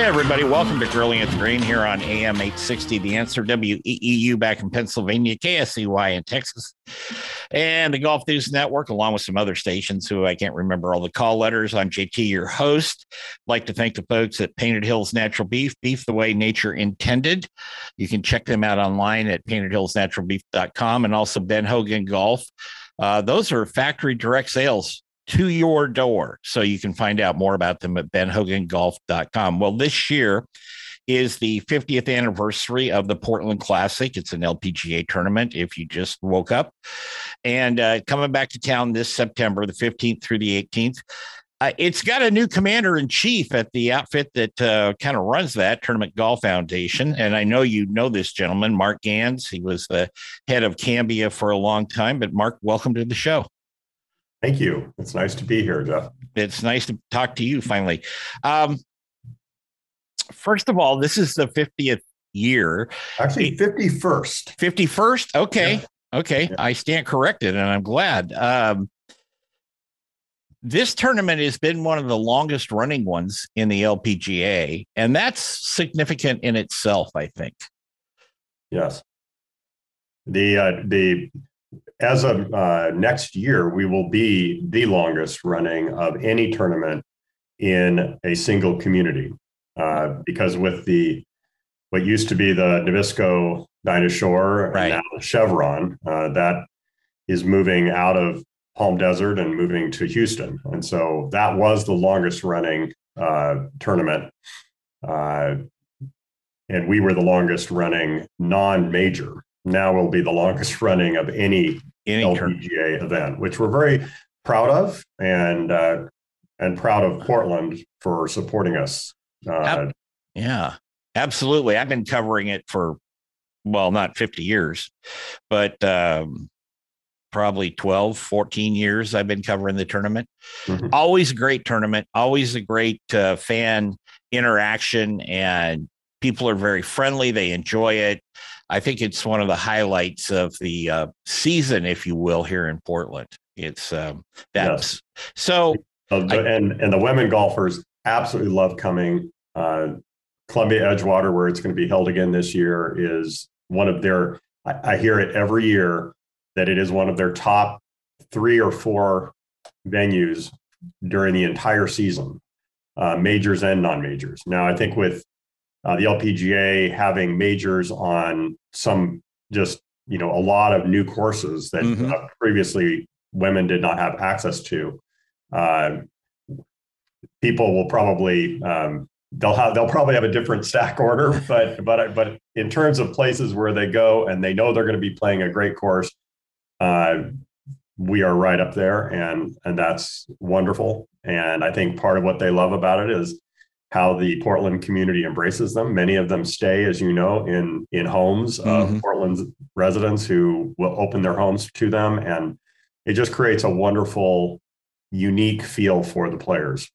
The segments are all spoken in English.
Hey, everybody, welcome to Grilling at the Green here on AM 860. The answer WEEU back in Pennsylvania, KSEY in Texas, and the Golf News Network, along with some other stations who I can't remember all the call letters. I'm JT, your host. I'd like to thank the folks at Painted Hills Natural Beef, beef the way nature intended. You can check them out online at paintedhillsnaturalbeef.com and also Ben Hogan Golf. Uh, those are factory direct sales to your door. So you can find out more about them at benhogangolf.com. Well, this year is the 50th anniversary of the Portland Classic. It's an LPGA tournament if you just woke up. And uh, coming back to town this September, the 15th through the 18th. Uh, it's got a new commander in chief at the outfit that uh, kind of runs that Tournament Golf Foundation. And I know you know this gentleman, Mark Ganz. He was the head of Cambia for a long time. But, Mark, welcome to the show. Thank you. It's nice to be here, Jeff. It's nice to talk to you finally. Um, first of all, this is the 50th year. Actually, 51st. 51st? Okay. Yeah. Okay. Yeah. I stand corrected and I'm glad. Um, this tournament has been one of the longest running ones in the LPGA, and that's significant in itself, I think. Yes. The uh, the as of uh, next year, we will be the longest running of any tournament in a single community. Uh, because with the what used to be the Nabisco Dinah Shore right. and now Chevron, uh, that is moving out of Palm Desert and moving to Houston, and so that was the longest running uh, tournament. Uh, and we were the longest running non-major now we'll be the longest running of any, any LPGA event, which we're very proud of, and uh, and proud of Portland for supporting us. Uh, yeah, absolutely. I've been covering it for well, not 50 years, but um, probably 12, 14 years I've been covering the tournament. Mm-hmm. Always a great tournament, always a great uh, fan interaction, and people are very friendly. They enjoy it. I think it's one of the highlights of the uh, season, if you will, here in Portland. It's um, that's yes. so. Uh, I, and and the women golfers absolutely love coming. Uh, Columbia Edgewater, where it's going to be held again this year, is one of their. I, I hear it every year that it is one of their top three or four venues during the entire season, uh, majors and non-majors. Now, I think with uh, the LPGA having majors on some just you know a lot of new courses that mm-hmm. uh, previously women did not have access to. Uh, people will probably um, they'll have they'll probably have a different stack order, but but but in terms of places where they go and they know they're going to be playing a great course, uh, we are right up there, and and that's wonderful. And I think part of what they love about it is how the Portland community embraces them. Many of them stay, as you know, in in homes mm-hmm. of Portland's residents who will open their homes to them, and it just creates a wonderful, unique feel for the players.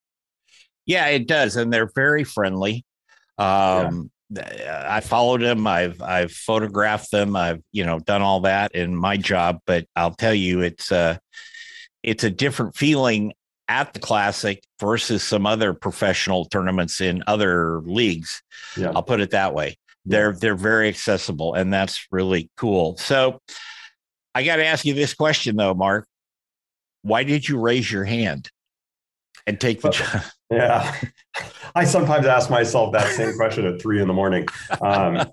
Yeah, it does, and they're very friendly. Um, yeah. I followed them. I've I've photographed them. I've you know done all that in my job, but I'll tell you, it's uh it's a different feeling at the classic versus some other professional tournaments in other leagues. Yeah. I'll put it that way. They're they're very accessible and that's really cool. So I got to ask you this question though, Mark. Why did you raise your hand? and take the job. Yeah. I sometimes ask myself that same question at three in the morning. Um,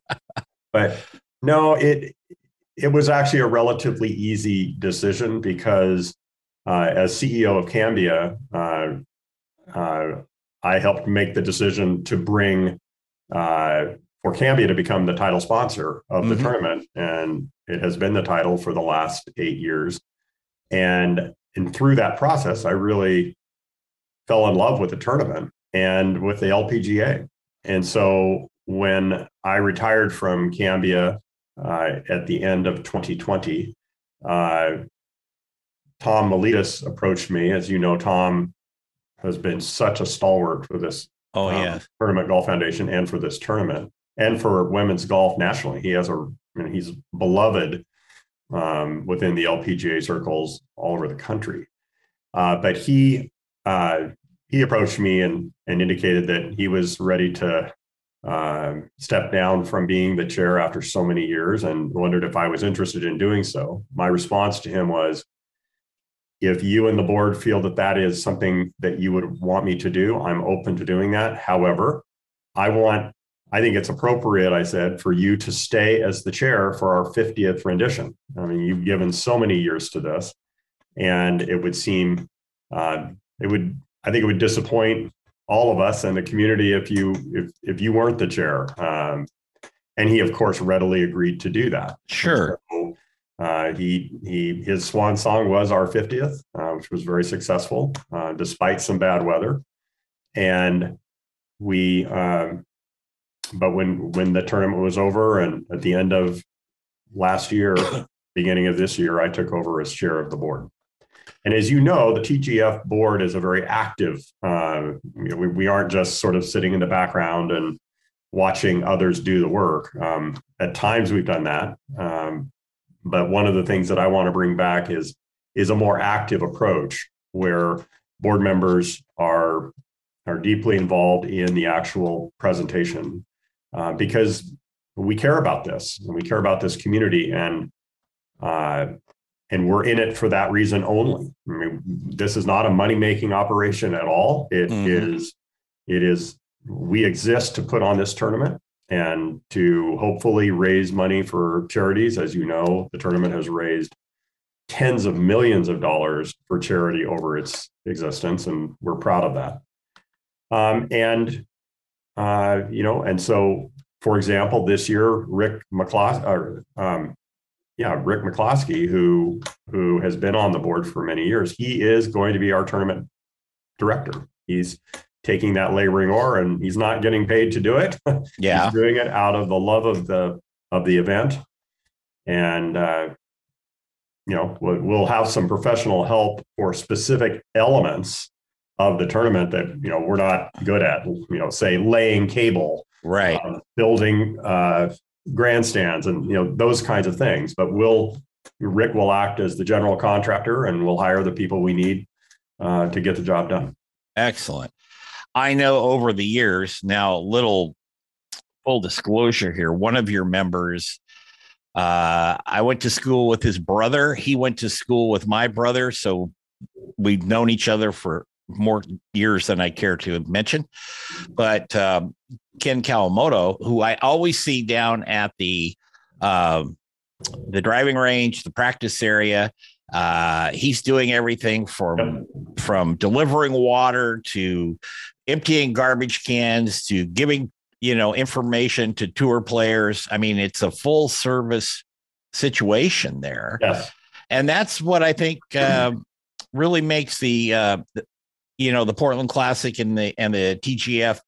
but no, it it was actually a relatively easy decision because uh, as CEO of Cambia, uh, uh, I helped make the decision to bring uh, for Cambia to become the title sponsor of the Mhm. tournament, and it has been the title for the last eight years. And and through that process, I really fell in love with the tournament and with the LPGA. And so when I retired from Cambia uh, at the end of 2020, uh, Tom Maletis approached me. As you know, Tom has been such a stalwart for this Oh um, yeah, Tournament Golf Foundation and for this tournament and for women's golf nationally. He has a, I mean, he's beloved um, within the LPGA circles all over the country. Uh, but he uh, he approached me and and indicated that he was ready to um, step down from being the chair after so many years and wondered if I was interested in doing so. My response to him was, if you and the board feel that that is something that you would want me to do, I'm open to doing that. However, I want, I think it's appropriate, I said, for you to stay as the chair for our 50th rendition. I mean, you've given so many years to this, and it would seem, uh, it would, I think it would disappoint all of us and the community if you if if you weren't the chair. Um, and he, of course, readily agreed to do that. sure. So, uh, he he his swan song was our 50th, uh, which was very successful uh, despite some bad weather. And we, um, but when when the tournament was over and at the end of last year, beginning of this year, I took over as chair of the board. And as you know, the TGF board is a very active. Uh, you know, we, we aren't just sort of sitting in the background and watching others do the work. Um, at times, we've done that, um, but one of the things that I want to bring back is is a more active approach where board members are are deeply involved in the actual presentation uh, because we care about this and we care about this community and uh, and we're in it for that reason only. I mean, this is not a money making operation at all. It Mhm. is, it is. We exist to put on this tournament and to hopefully raise money for charities. As you know, the tournament has raised tens of millions of dollars for charity over its existence, and we're proud of that. Um, and uh, you know, and so, for example, this year, Rick McCloskey, um, yeah, Rick McCloskey, who who has been on the board for many years, he is going to be our tournament director. He's taking that laboring oar, and he's not getting paid to do it. Yeah, He's doing it out of the love of the of the event, and uh, you know we'll, we'll have some professional help for specific elements of the tournament that you know we're not good at. You know, say laying cable, right. um, building uh, grandstands, and you know those kinds of things. But we'll Rick will act as the general contractor, and we'll hire the people we need uh, to get the job done. Excellent. I know over the years now, little full disclosure here, one of your members, uh, I went to school with his brother. He went to school with my brother. So we've known each other for more years than I care to mention. But um, Ken Kawamoto, who I always see down at the um, the driving range, the practice area, uh, he's doing everything from from delivering water to emptying garbage cans to giving you know information to tour players i mean it's a full service situation there Yes. and that's what i think uh, really makes the uh, the- you know the portland classic and the and the tgf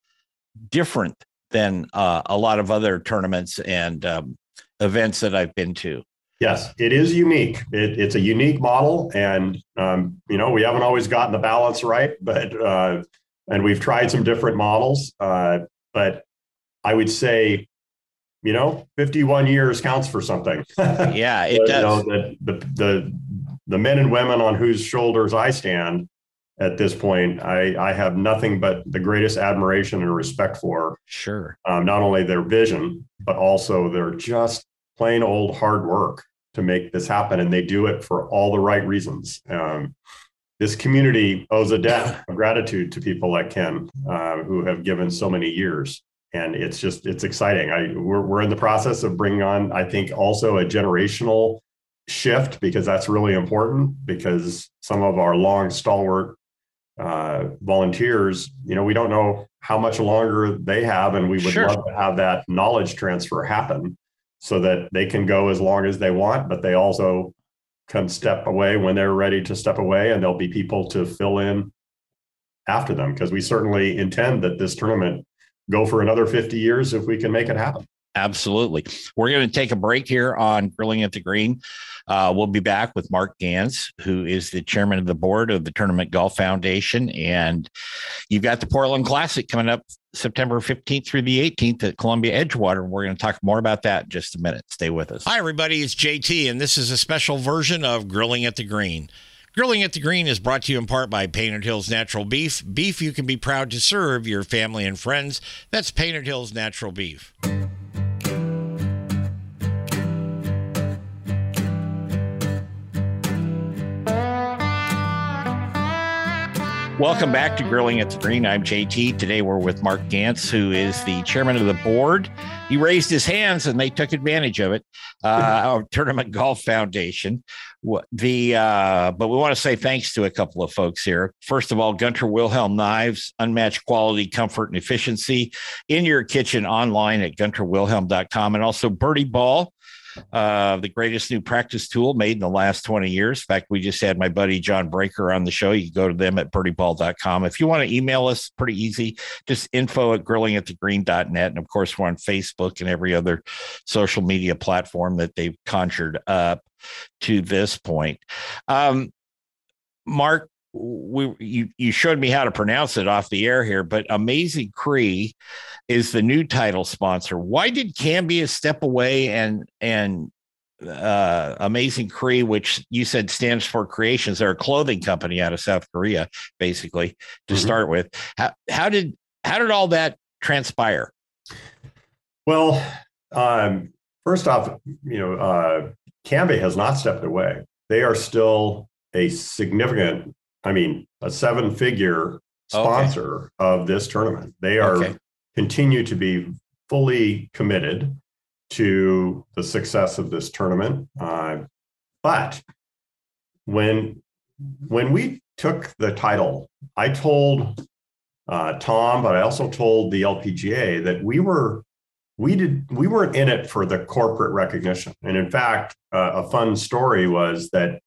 different than uh, a lot of other tournaments and um, events that i've been to Yes, it is unique. It, it's a unique model, and um, you know we haven't always gotten the balance right, but uh, and we've tried some different models. Uh, but I would say, you know, 51 years counts for something. yeah it But, does You know, the, the the the men and women on whose shoulders I stand at this point, I I have nothing but the greatest admiration and respect for. sure Um, not only their vision, but also their just plain old hard work to make this happen, and they do it for all the right reasons. Um, this community owes a debt of gratitude to people like Ken, uh, who have given so many years. And it's just, it's exciting. I, we're, we're in the process of bringing on, I think, also a generational shift because that's really important because some of our long stalwart uh, volunteers, you know, we don't know how much longer they have, and we would sure. love to have that knowledge transfer happen so that they can go as long as they want, but they also can step away when they're ready to step away, and there'll be people to fill in after them because we certainly intend that this tournament go for another 50 years if we can make it happen. Absolutely. We're going to take a break here on Grilling at the Green. Uh, we'll be back with Mark Ganz, who is the chairman of the board of the Tournament Golf Foundation. And you've got the Portland Classic coming up September 15th through the 18th at Columbia Edgewater. We're going to talk more about that in just a minute. Stay with us. Hi, everybody. It's JT, and this is a special version of Grilling at the Green. Grilling at the Green is brought to you in part by Painted Hills Natural Beef. Beef you can be proud to serve your family and friends. That's Painted Hills Natural Beef. Welcome back to Grilling at the Green. I'm JT. Today we're with Mark Ganz, who is the chairman of the board. He raised his hands and they took advantage of it. Uh, our Tournament Golf Foundation. The uh, but we want to say thanks to a couple of folks here. First of all, Gunter Wilhelm Knives, unmatched quality, comfort, and efficiency in your kitchen online at gunterwilhelm.com, and also Birdie Ball uh, the greatest new practice tool made in the last 20 years. In fact, we just had my buddy John Breaker on the show. You can go to them at birdieball.com. If you want to email us, pretty easy. Just info at grillingatthegreen.net. And of course, we're on Facebook and every other social media platform that they've conjured up to this point. Um, Mark, we you you showed me how to pronounce it off the air here, but AmazingCre is the new title sponsor. Why did Cambia step away and and uh, AmazingCre, which you said stands for Creations, they're a clothing company out of South Korea, basically to mm-hmm. start with. How how did how did all that transpire? Well, um, first off, you know, uh, Cambia has not stepped away. They are still a significant I mean, a seven figure sponsor okay. of this tournament. They are okay. continue to be fully committed to the success of this tournament. Uh, but when when we took the title, I told uh, Tom, but I also told the LPGA that we were we did we weren't in it for the corporate recognition. And in fact, uh, a fun story was that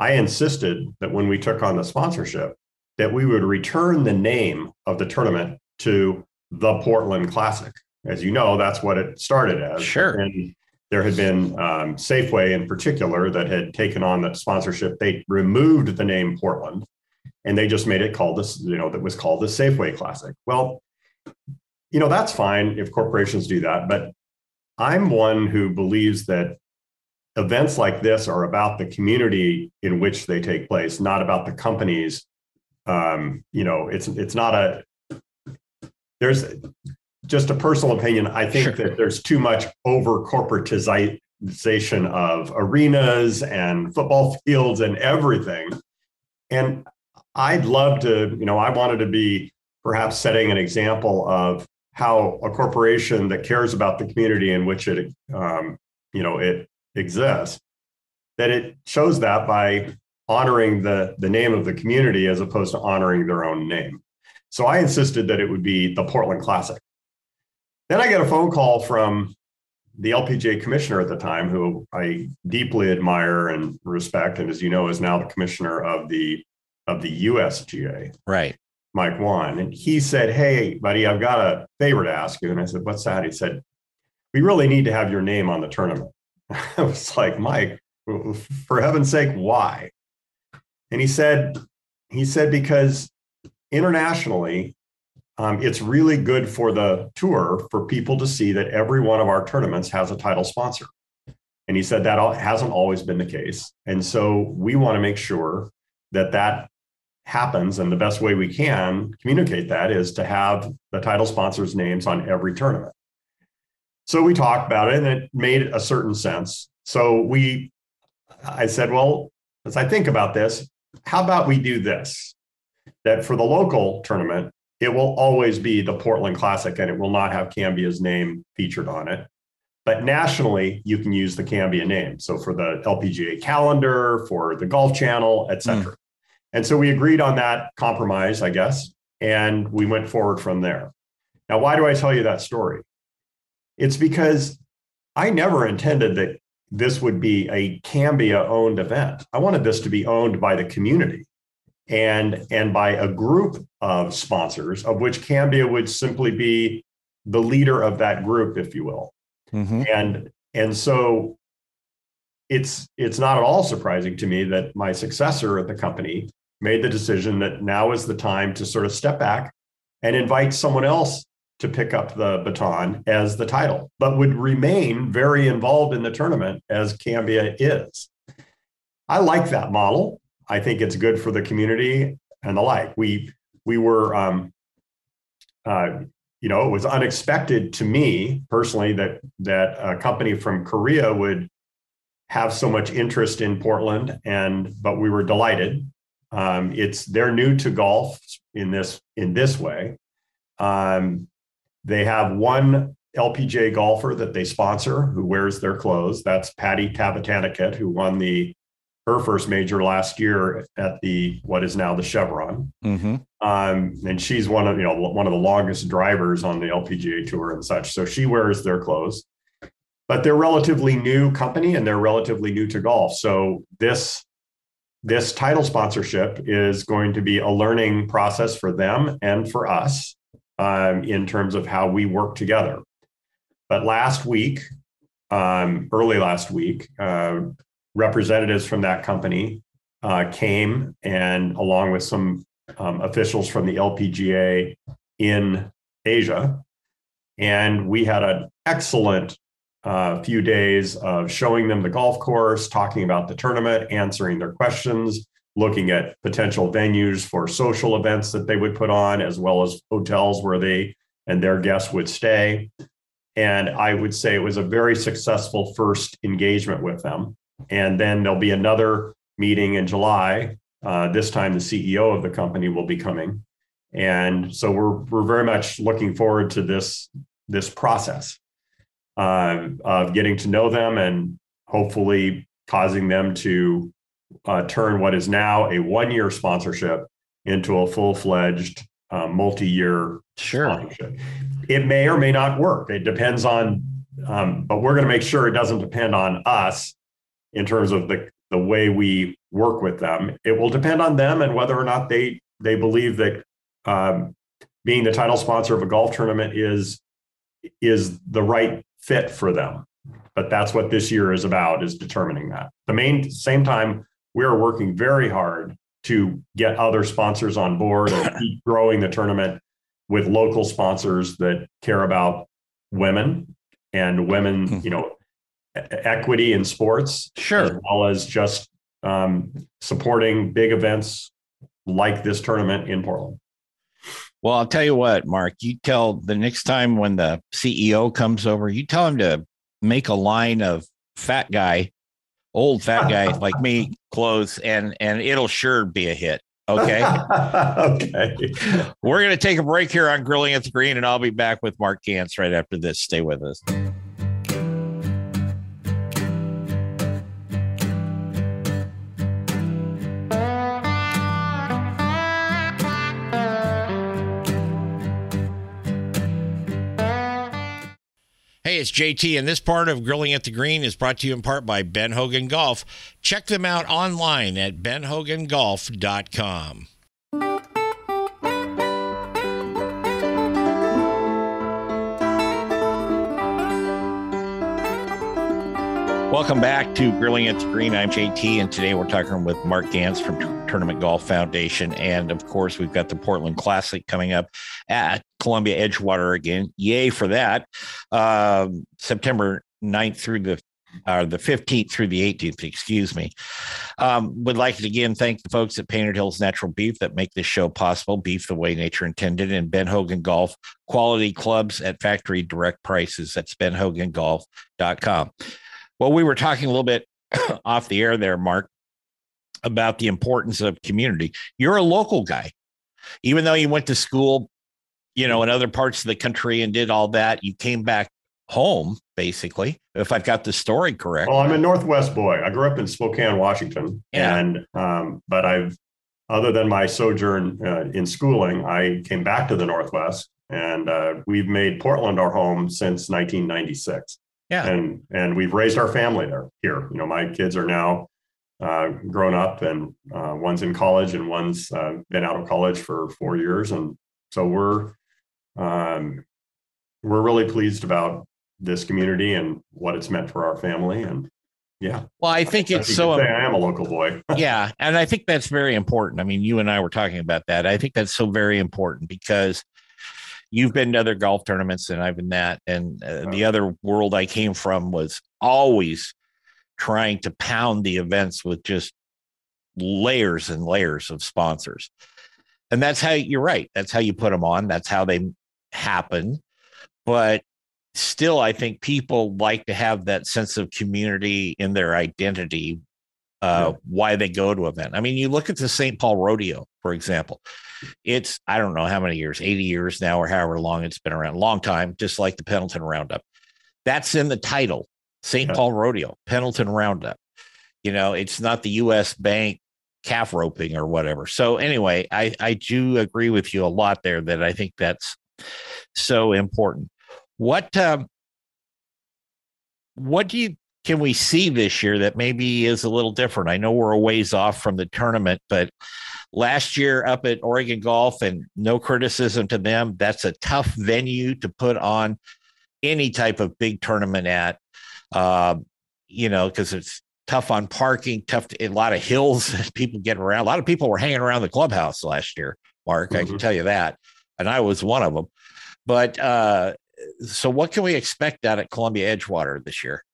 I insisted that when we took on the sponsorship, that we would return the name of the tournament to the Portland Classic. As you know, that's what it started as. Sure. And there had been um, Safeway in particular that had taken on the sponsorship. They removed the name Portland, and they just made it called this. You know, that was called the Safeway Classic. Well, you know that's fine if corporations do that, but I'm one who believes that events like this are about the community in which they take place, not about the companies. Um, you know, it's it's not a there's just a personal opinion. I think sure. that there's too much over corporatization of arenas and football fields and everything. And I'd love to, you know, I wanted to be perhaps setting an example of how a corporation that cares about the community in which it, um, you know, it exists, that it shows that by honoring the, the name of the community as opposed to honoring their own name. So I insisted that it would be the Portland Classic. Then I get a phone call from the LPGA commissioner at the time, who I deeply admire and respect, and as you know, is now the commissioner of the of the USGA. Right. Mike Whan. And he said, Hey, buddy, I've got a favor to ask you. And I said, What's that? He said, We really need to have your name on the tournament. I was like, Mike, for heaven's sake, why? And he said, he said, because internationally, um, it's really good for the tour for people to see that every one of our tournaments has a title sponsor. And he said that hasn't always been the case. And so we want to make sure that that happens. And the best way we can communicate that is to have the title sponsors' names on every tournament. So we talked about it and it made a certain sense. So we, I said, well, as I think about this, how about we do this? That for the local tournament, it will always be the Portland Classic and it will not have Cambia's name featured on it. But nationally, you can use the Cambia name. So for the LPGA calendar, for the Golf Channel, et cetera. Mm. And so we agreed on that compromise, I guess, and we went forward from there. Now, why do I tell you that story? It's because I never intended that this would be a Cambia owned event. I wanted this to be owned by the community and, and by a group of sponsors, of which Cambia would simply be the leader of that group, if you will. Mm-hmm. And, and so it's it's not at all surprising to me that my successor at the company made the decision that now is the time to sort of step back and invite someone else to pick up the baton as the title, but would remain very involved in the tournament as Cambia is. I like that model. I think it's good for the community and the like. We we were, um, uh, you know, it was unexpected to me personally that that a company from Korea would have so much interest in Portland, and but we were delighted. Um, it's they're new to golf in this in this way. Um, they have one LPGA golfer that they sponsor who wears their clothes. That's Patty Tavatanakit, who won the her first major last year at the what is now the Chevron. Mm-hmm. Um, and she's one of you know one of the longest drivers on the LPGA tour and such. So she wears their clothes. But they're relatively new company and they're relatively new to golf. So this this title sponsorship is going to be a learning process for them and for us um, in terms of how we work together. But last week, um, early last week, uh, representatives from that company uh, came and, along with some um, officials from the LPGA in Asia, and we had an excellent uh, few days of showing them the golf course, talking about the tournament, answering their questions, looking at potential venues for social events that they would put on, as well as hotels where they and their guests would stay. And I would say it was a very successful first engagement with them. And then there'll be another meeting in July. Uh, this time, the CEO of the company will be coming. And so we're, we're very much looking forward to this, this process uh, of getting to know them and hopefully causing them to uh, turn what is now a one year sponsorship into a full fledged uh, multi year sure. sponsorship. It may or may not work. It depends on, um, but we're going to make sure it doesn't depend on us in terms of the, the way we work with them. It will depend on them and whether or not they they believe that um, being the title sponsor of a golf tournament is is the right fit for them. But that's what this year is about is determining that. The main same time we are working very hard to get other sponsors on board and keep growing the tournament with local sponsors that care about women and women, hmm. you know, equity in sports, sure, as well as just um, supporting big events like this tournament in Portland. Well, I'll tell you what, Mark. You tell the next time when the CEO comes over, you tell him to make a line of fat guy old fat guy like me clothes and and it'll sure be a hit. Okay? Okay. We're going to take a break here on grilling at the green and i'll be back with mark ganz right after this. Stay with us Hey, it's JT, and this part of Grilling at the Green is brought to you in part by Ben Hogan Golf. Check them out online at benhogangolf.com. Welcome back to Grilling at the Green. I'm JT, and today we're talking with Mark Ganz from Tournament Golf Foundation. And of course, we've got the Portland Classic coming up at Columbia Edgewater again. Yay for that. Um, September 9th through the uh, the 15th through the 18th, excuse me. Um, would like to again thank the folks at Painted Hills Natural Beef that make this show possible, beef the way nature intended, and Ben Hogan Golf, quality clubs at factory direct prices. That's benhogangolf.com. Well, we were talking a little bit off the air there, Mark, about the importance of community. You're a local guy, even though you went to school, you know, in other parts of the country and did all that. You came back home, basically, if I've got the story correct. Well, I'm a Northwest boy. I grew up in Spokane, Washington, Yeah. and um, but I've other than my sojourn uh, in schooling, I came back to the Northwest, and uh, we've made Portland our home since 1996. Yeah. and and we've raised our family there here. You know, my kids are now uh, grown up, and uh, one's in college, and one's uh, been out of college for four years, and so we're um, we're really pleased about this community and what it's meant for our family. And yeah, Well, I think it's so say I am a local boy. yeah and i think that's very important. I mean you and i were talking about that. I think that's so very important because you've been to other golf tournaments and i've been that. And uh, the other world i came from was always trying to pound the events with just layers and layers of sponsors and that's how you're right that's how you put them on that's how they happen but still i think people like to have that sense of community in their identity uh, Yeah. why they go to event. I mean, you look at the St. Paul Rodeo, for example. It's I don't know how many years, 80 years now, or however long it's been around, long time, just like the Pendleton Roundup. That's in the title, St. Yeah. Paul Rodeo, Pendleton Roundup. You know, it's not the U.S. Bank calf roping or whatever. So anyway, I I do agree with you a lot there that I think that's so important. What um, what do you can we see this year that maybe is a little different? I know we're a ways off from the tournament, but last year up at Oregon Golf, and no criticism to them, that's a tough venue to put on any type of big tournament at. Um, you know, because it's tough on parking, tough to, a lot of hills, people getting around. A lot of people were hanging around the clubhouse last year, Mark. I can Mhm. tell you that, and I was one of them. But uh, so, what can we expect out at Columbia Edgewater this year?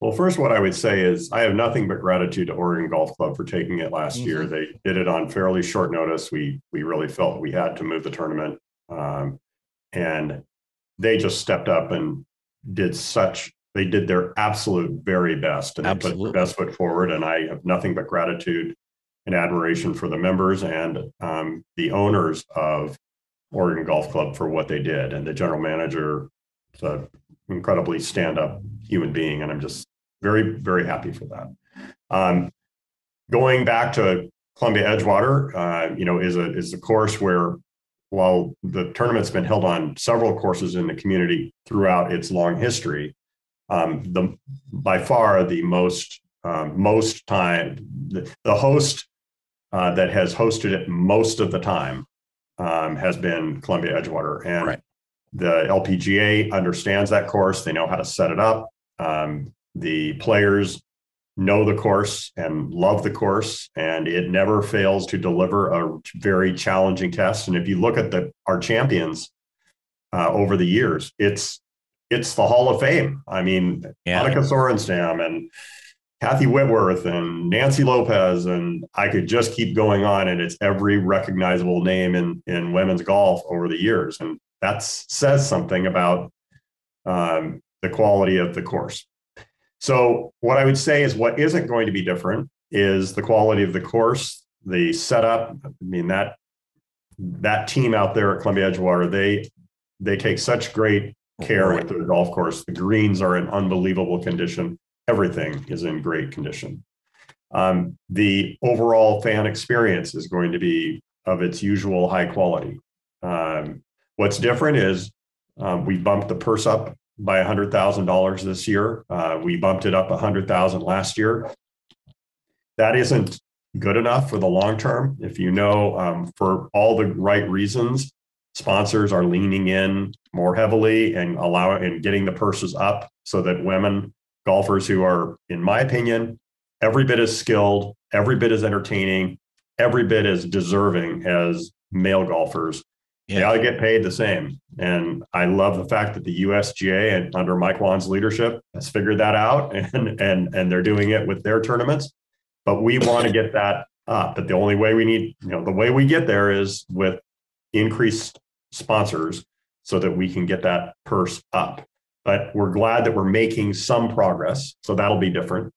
Well, first, what I would say is I have nothing but gratitude to Oregon Golf Club for taking it last year. They did it on fairly short notice. We we really felt we had to move the tournament, um, and they just stepped up and did such. They did their absolute very best, and they put their best foot forward. And I have nothing but gratitude and admiration for the members and um, the owners of Oregon Golf Club for what they did, and the general manager, is a incredibly stand-up human being, and I'm just very, very happy for that. Um, going back to Columbia Edgewater, uh, you know, is a is a course where while the tournament's been held on several courses in the community throughout its long history, um, the by far the most um, most time the, the host uh, that has hosted it most of the time um, has been Columbia Edgewater, and Right. the LPGA understands that course. They know how to set it up. Um, the players know the course and love the course, and it never fails to deliver a very challenging test. And if you look at the our champions uh, over the years, it's it's the Hall of Fame. I mean, Yeah. Annika Sorenstam and Kathy Whitworth and Nancy Lopez, and I could just keep going on. And it's every recognizable name in in women's golf over the years, and that says something about um, the quality of the course. So, what I would say is, what isn't going to be different is the quality of the course, the setup. I mean that that team out there at Columbia Edgewater, they they take such great care with the golf course. The greens are in unbelievable condition. Everything is in great condition. Um, the overall fan experience is going to be of its usual high quality. Um, what's different is um, we bumped the purse up by $100,000 this year. Uh, we bumped it up 100,000 last year. That isn't good enough for the long term. If you know, um, for all the right reasons, sponsors are leaning in more heavily and allowing and getting the purses up so that women golfers who are, in my opinion, every bit as skilled, every bit as entertaining, every bit as deserving as male golfers. They Yeah. ought to get paid the same. And I love the fact that the USGA and under Mike Whan's leadership has figured that out and and and they're doing it with their tournaments. But we want to get that up. But the only way we need, you know, the way we get there is with increased sponsors so that we can get that purse up. But we're glad that we're making some progress. So that'll be different.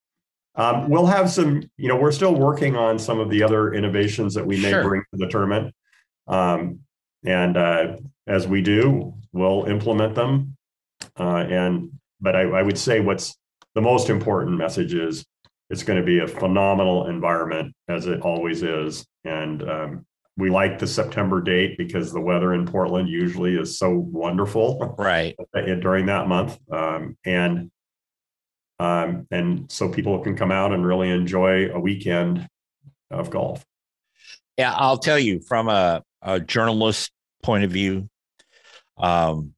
Um, we'll have some, you know, we're still working on some of the other innovations that we may Sure. bring to the tournament. Um, and uh, as we do, we'll implement them. Uh, and, but I, I would say what's the most important message is it's going to be a phenomenal environment as it always is. And um, we like the September date because the weather in Portland usually is so wonderful Right. during that month. Um, and um, and so people can come out and really enjoy a weekend of golf. Yeah, I'll tell you from a, a journalist point of view, um,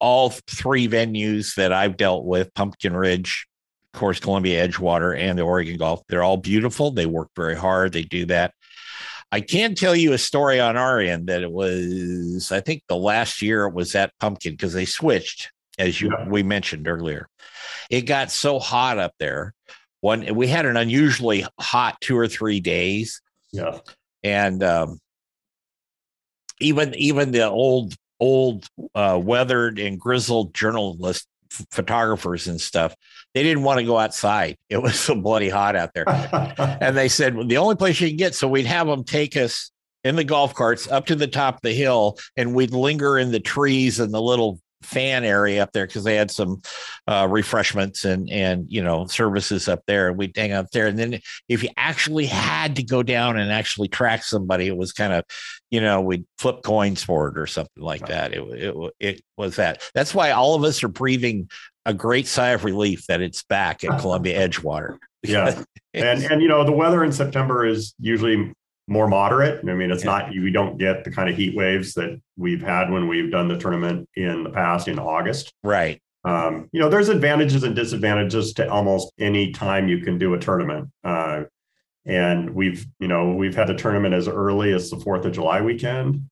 all three venues that I've dealt with, Pumpkin Ridge, of course, Columbia Edgewater, and the Oregon Golf, they're all beautiful. They work very hard. They do that. I can tell you a story on our end that it was, I think the last year it was at Pumpkin because they switched, as you Yeah. we mentioned earlier. It got so hot up there. One, we had an unusually hot two or three days Yeah. and um, even even the old old uh, weathered and grizzled journalist photographers and stuff they didn't want to go outside. It was so bloody hot out there. And they said well, the only place you can get so we'd have them take us in the golf carts up to the top of the hill and we'd linger in the trees and the little fan area up there because they had some uh, refreshments and and you know services up there and we'd hang out there and then if you actually had to go down and actually track somebody it was kind of you know we'd flip coins for it or something like Right. that it, it it was that that's why all of us are breathing a great sigh of relief that it's back at Columbia Edgewater yeah. And and you know the weather in September is usually more moderate. I mean, it's Yeah. not you don't get the kind of heat waves that we've had when we've done the tournament in the past in August. right um, you know, there's advantages and disadvantages to almost any time you can do a tournament. Uh, and we've, you know, we've had the tournament as early as the Fourth of July weekend,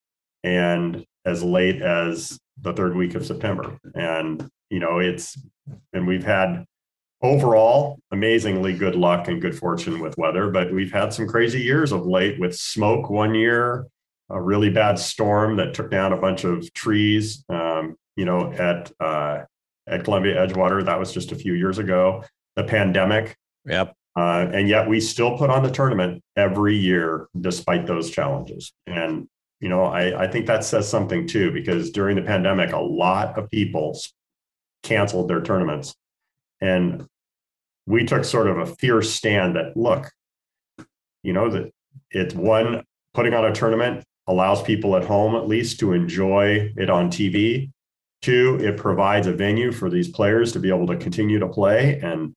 and as late as the third week of September. And you know, it's and we've had overall amazingly good luck and good fortune with weather, but we've had some crazy years of late with smoke one year, a really bad storm that took down a bunch of trees. Um, you know, at uh, at Columbia Edgewater. That was just a few years ago. The pandemic, yep uh, and yet we still put on the tournament every year despite those challenges. And you know, I, I think that says something too, because during the pandemic, a lot of people canceled their tournaments, and we took sort of a fierce stand that look, you know, that it's one putting on a tournament allows people at home at least to enjoy it on TV. Two, it provides a venue for these players to be able to continue to play and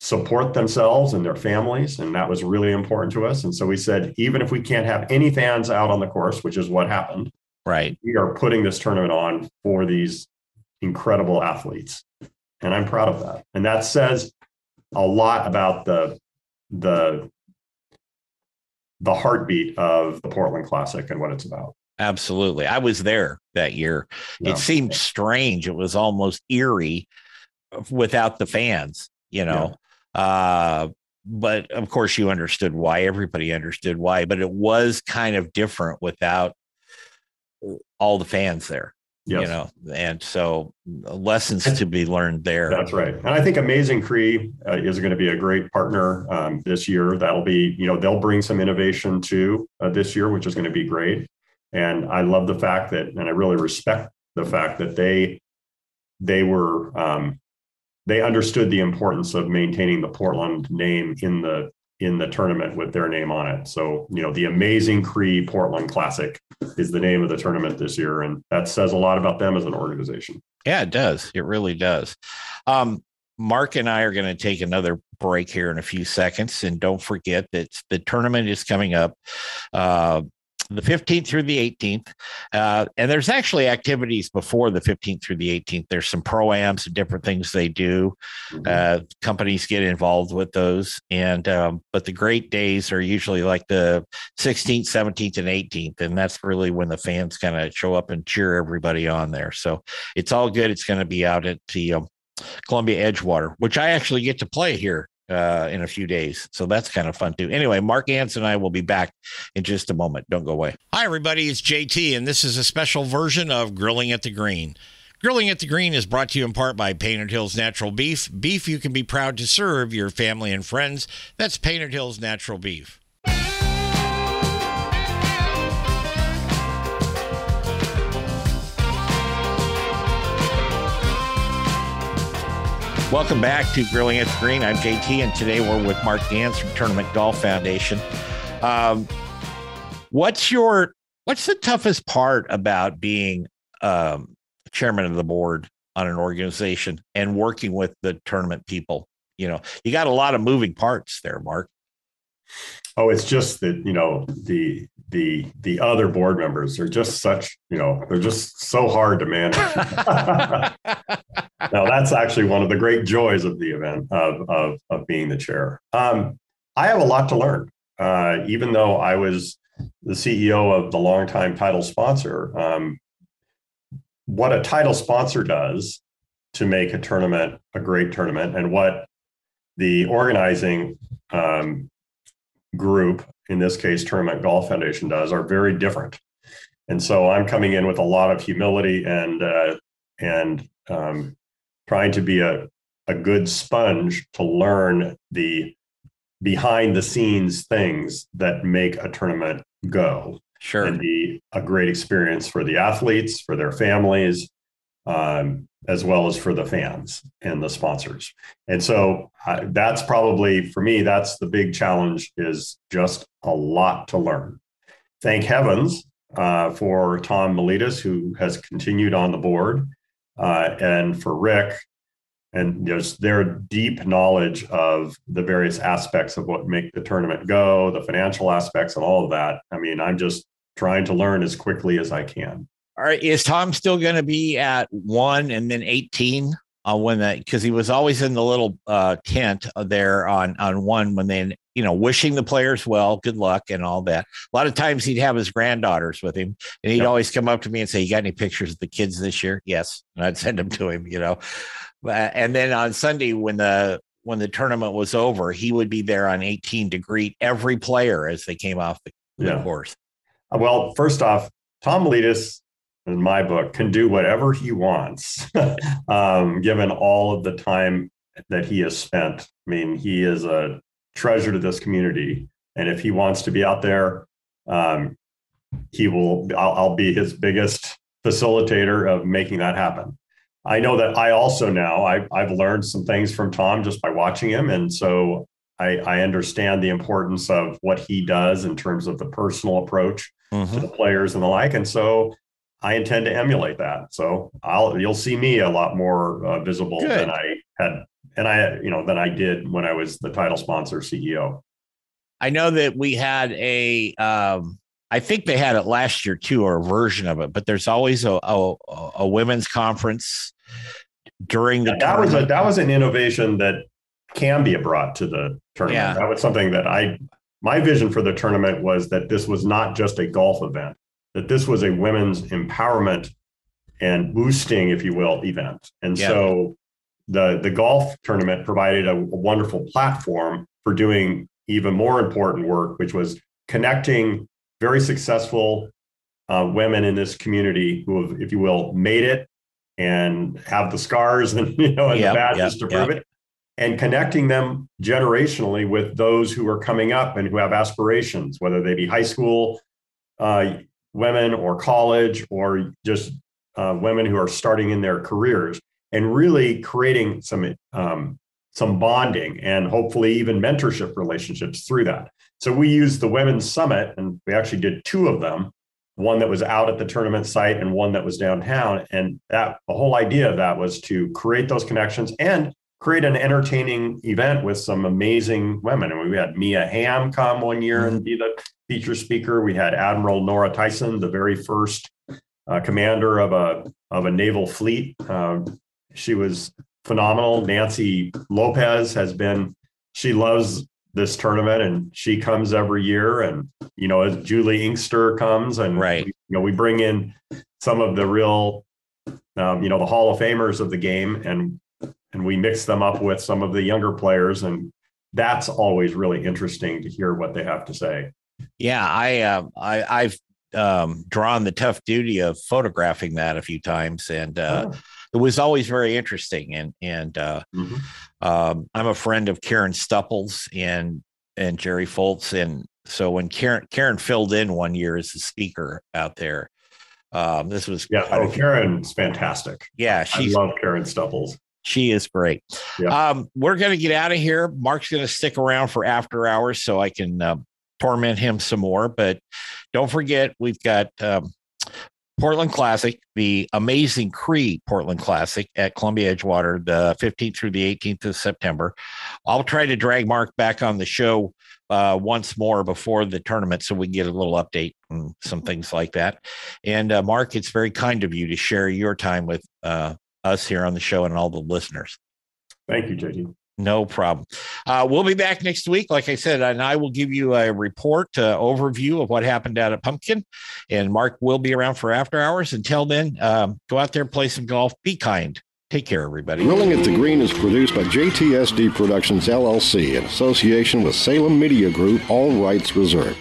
support themselves and their families. And that was really important to us. And so we said, even if we can't have any fans out on the course, which is what happened, right we are putting this tournament on for these incredible athletes. And I'm proud of that. And that says a lot about the the the heartbeat of the Portland Classic and what it's about. absolutely. I was there that year. Yeah. it seemed strange. It was almost eerie without the fans you know? Uh but of course you understood why. Everybody understood why but it was kind of different without all the fans there you know and so lessons to be learned there That's right. And I think Amazing Cree uh, is going to be a great partner um, this year. That'll be, you know, they'll bring some innovation too uh, this year, which is going to be great. And I love the fact that, and I really respect the fact that they, they were, um, they understood the importance of maintaining the Portland name in the in the tournament with their name on it. So, you know, the AmazingCre Portland Classic is the name of the tournament this year, and that says a lot about them as an organization. Yeah, it does. It really does. Um, Mark and I are going to take another break here in a few seconds. And don't forget that the tournament is coming up uh, the 15th through the 18th. Uh, and there's actually activities before the 15th through the 18th. There's some pro-ams and different things they do. Uh, companies get involved with those. And, um, but the great days are usually like the 16th, 17th, and 18th. And that's really when the fans kind of show up and cheer everybody on there. So it's all good. It's going to be out at the um, Columbia Edgewater, which I actually get to play here uh, in a few days. So that's kind of fun too. Anyway, Mark Ganz and I will be back in just a moment. Don't go away. Hi, everybody. It's JT, and this is a special version of Grilling at the Green. Grilling at the Green is brought to you in part by Painted Hills Natural Beef. Beef you can be proud to serve your family and friends. That's Painted Hills Natural Beef. Welcome back to Grilling at the Green. I'm JT, and today we're with Mark Ganz from Tournament Golf Foundation. Um, what's your what's the toughest part about being um, chairman of the board on an organization and working with the tournament people. You know, you got a lot of moving parts there, Mark. Oh, it's just that you know the the the other board members are just such you know they're just so hard to manage. now that's actually one of the great joys of the event of of, of being the chair. Um, I have a lot to learn, uh, even though I was the CEO of the longtime title sponsor. Um, what a title sponsor does to make a tournament a great tournament and what the organizing um, group, in this case, Tournament Golf Foundation, does are very different. And so I'm coming in with a lot of humility and uh, and um, trying to be a, a good sponge to learn the behind the scenes things that make a tournament go sure. and be a great experience for the athletes, for their families, um, as well as for the fans and the sponsors. And so that's probably for me, that's the big challenge is just a lot to learn. Thank heavens uh, for Tom Maletis, who has continued on the board, uh, and for Rick, and just their deep knowledge of the various aspects of what make the tournament go, the financial aspects, and all of that. I mean, I'm just trying to learn as quickly as I can. All right. Is Tom still going to be at one and then 18 uh, when that, because he was always in the little uh, tent there on, on one when they, you know, wishing the players well, good luck and all that. A lot of times he'd have his granddaughters with him and he'd yep. always come up to me and say, You got any pictures of the kids this year? Yes. And I'd send them to him, you know. And then on Sunday, when the, when the tournament was over, he would be there on 18 to greet every player as they came off the, yeah. the course. Well, first off, Tom Maletis, in my book, can do whatever he wants, um, given all of the time that he has spent. I mean, he is a treasure to this community. And if he wants to be out there, um, he will, I'll, I'll be his biggest facilitator of making that happen. I know that I also now I've, I've learned some things from Tom just by watching him. And so I, I understand the importance of what he does in terms of the personal approach mm-hmm. to the players and the like. And so I intend to emulate that. So I'll you'll see me a lot more uh, visible Good. than I had, and I you know than I did when I was the title sponsor CEO. I know that we had a. Um, I think they had it last year too, or a version of it. But there's always a a, a women's conference during the. Yeah, that was a that was an innovation that can be brought to the tournament. Yeah. That was something that I my vision for the tournament was that this was not just a golf event, that this was a women's empowerment and boosting, if you will, event. And yeah. so the, the golf tournament provided a, a wonderful platform for doing even more important work, which was connecting very successful uh, women in this community who have, if you will, made it and have the scars and you know and yep, the badges yep, to prove yep. it, and connecting them generationally with those who are coming up and who have aspirations, whether they be high school uh, women or college or just uh, women who are starting in their careers, and really creating some um, some bonding and hopefully even mentorship relationships through that. So we used the Women's Summit, and we actually did two of them. One that was out at the tournament site and one that was downtown. And that the whole idea of that was to create those connections and create an entertaining event with some amazing women. And we had Mia Hamm come one year and be the feature speaker. We had Admiral Nora Tyson, the very first uh, commander of a of a naval fleet. Uh, she was phenomenal. Nancy Lopez has been. She loves this tournament and she comes every year. And you know, as Juli Inkster comes and right, you know, we bring in some of the real, um, you know, the Hall of Famers of the game, and and we mix them up with some of the younger players and that's always really interesting to hear what they have to say yeah i uh, i i've um, drawn the tough duty of photographing that a few times, and uh, Oh. it was always very interesting. And and uh, Mhm. um, I'm a friend of Karen Stupples and and Jerry Foltz, and so when Karen Karen filled in one year as a speaker out there, um, this was Yeah. Oh, Karen's fantastic. yeah, I she's love Karen Stupples. She is great. Yeah. Um, we're going to get out of here. Mark's going to stick around for after hours so I can uh, torment him some more. But don't forget, we've got um, Portland Classic, the AmazingCre Portland Classic at Columbia Edgewater, the 15th through the 18th of September. I'll try to drag Mark back on the show uh, once more before the tournament so we can get a little update and some things like that. And uh, Mark, it's very kind of you to share your time with uh, us here on the show and all the listeners. Thank you, JD. No problem. Uh, we'll be back next week, like I said, and I will give you a report uh, overview of what happened out at Pumpkin. And Mark will be around for after hours. Until then, um, go out there, and play some golf, be kind. Take care, everybody. Grilling at the Green is produced by JTSD Productions LLC in association with Salem Media Group, all rights reserved.